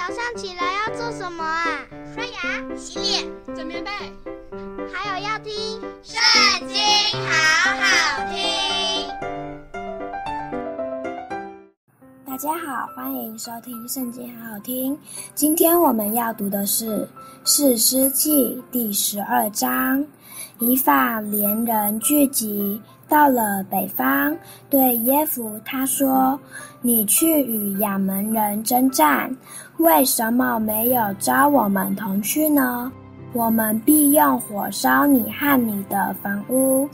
早上起来要做什么啊？刷牙、洗脸、整棉被，还有要听《大家好，欢迎收听《圣经》，好好听。今天我们要读的是《士师记》第十二章。以法莲人聚集。到了北方，对耶弗他说：“你去与亚扪人征战，为什么没有招我们同去呢？我们必用火烧你和你的房屋。”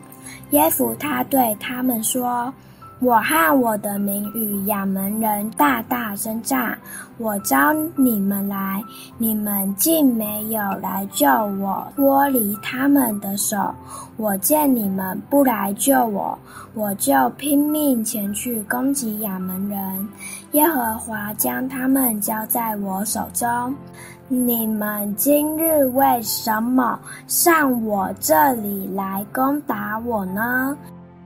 耶弗他对他们说。我和我的民与亚扪人大大争战，我召你们来，你们竟没有来救我，脱离他们的手。我见你们不来救我，我就拼命前去攻击亚扪人。耶和华将他们交在我手中。你们今日为什么上我这里来攻打我呢？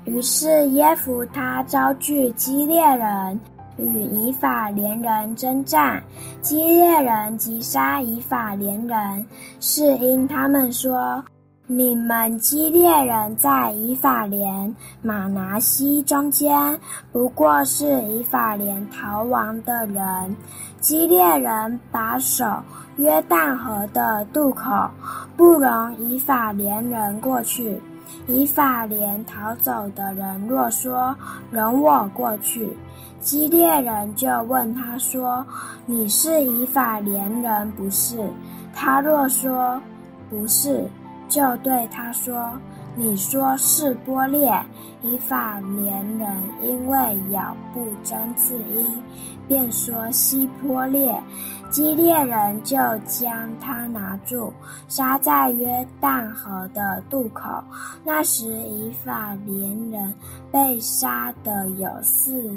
于是耶弗他招聚基列人与以法莲人争战，基列人击杀以法莲人，是因他们说：“你们基列人在以法莲、玛拿西中间，不过是以法莲逃亡的人。”基列人把守约旦河的渡口，不容以法莲人过去。以法莲逃走的人若说：“容我过去。”基列人就问他说：“你是以法莲人不是？”他若说：“不是。”就对他说：“你说是波列。”以法莲人因为咬不争字音，便说西波列。基列人就将他拿住，杀在约旦河的渡口。那时以法莲人被杀的有四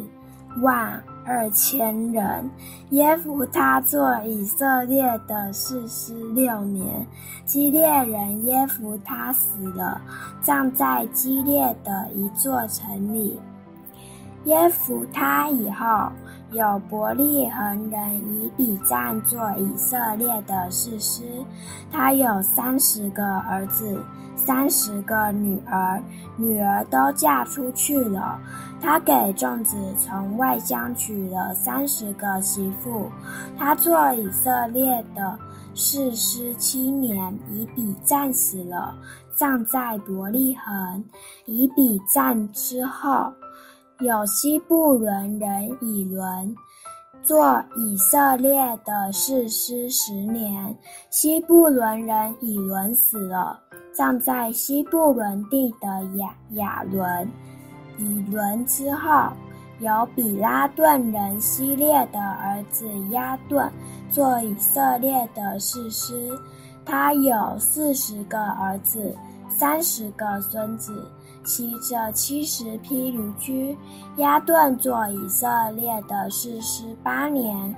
万二千人。耶弗他做以色列的士师六年，基列人耶弗他死了，葬在基列的一座城里。耶弗他以后，有伯利恒人以比赞做以色列的士师，他有三十个儿子，三十个女儿，女儿都嫁出去了。他给众子从外乡娶了三十个媳妇。他做以色列的士师七年，以比赞死了，葬在伯利恒。以比赞之后，有西布伦人以伦做以色列的士师十年，西布伦人以伦死了，葬在西布伦地的亚亚伦。以伦之后，有比拉顿人希列的儿子亚顿做以色列的士师，他有四十个儿子，三十个孙子。骑着七十匹驴驹，押顿做以色列的士师八年。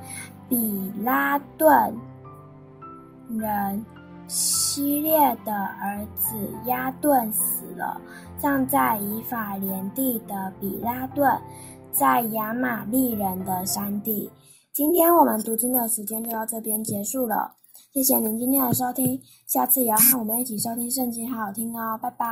比拉顿人希列的儿子押顿死了，葬在以法莲地的比拉顿，在亚玛利人的山地。今天我们读经的时间就到这边结束了，谢谢您今天的收听，下次也要和我们一起收听圣经，好好听哦，拜拜。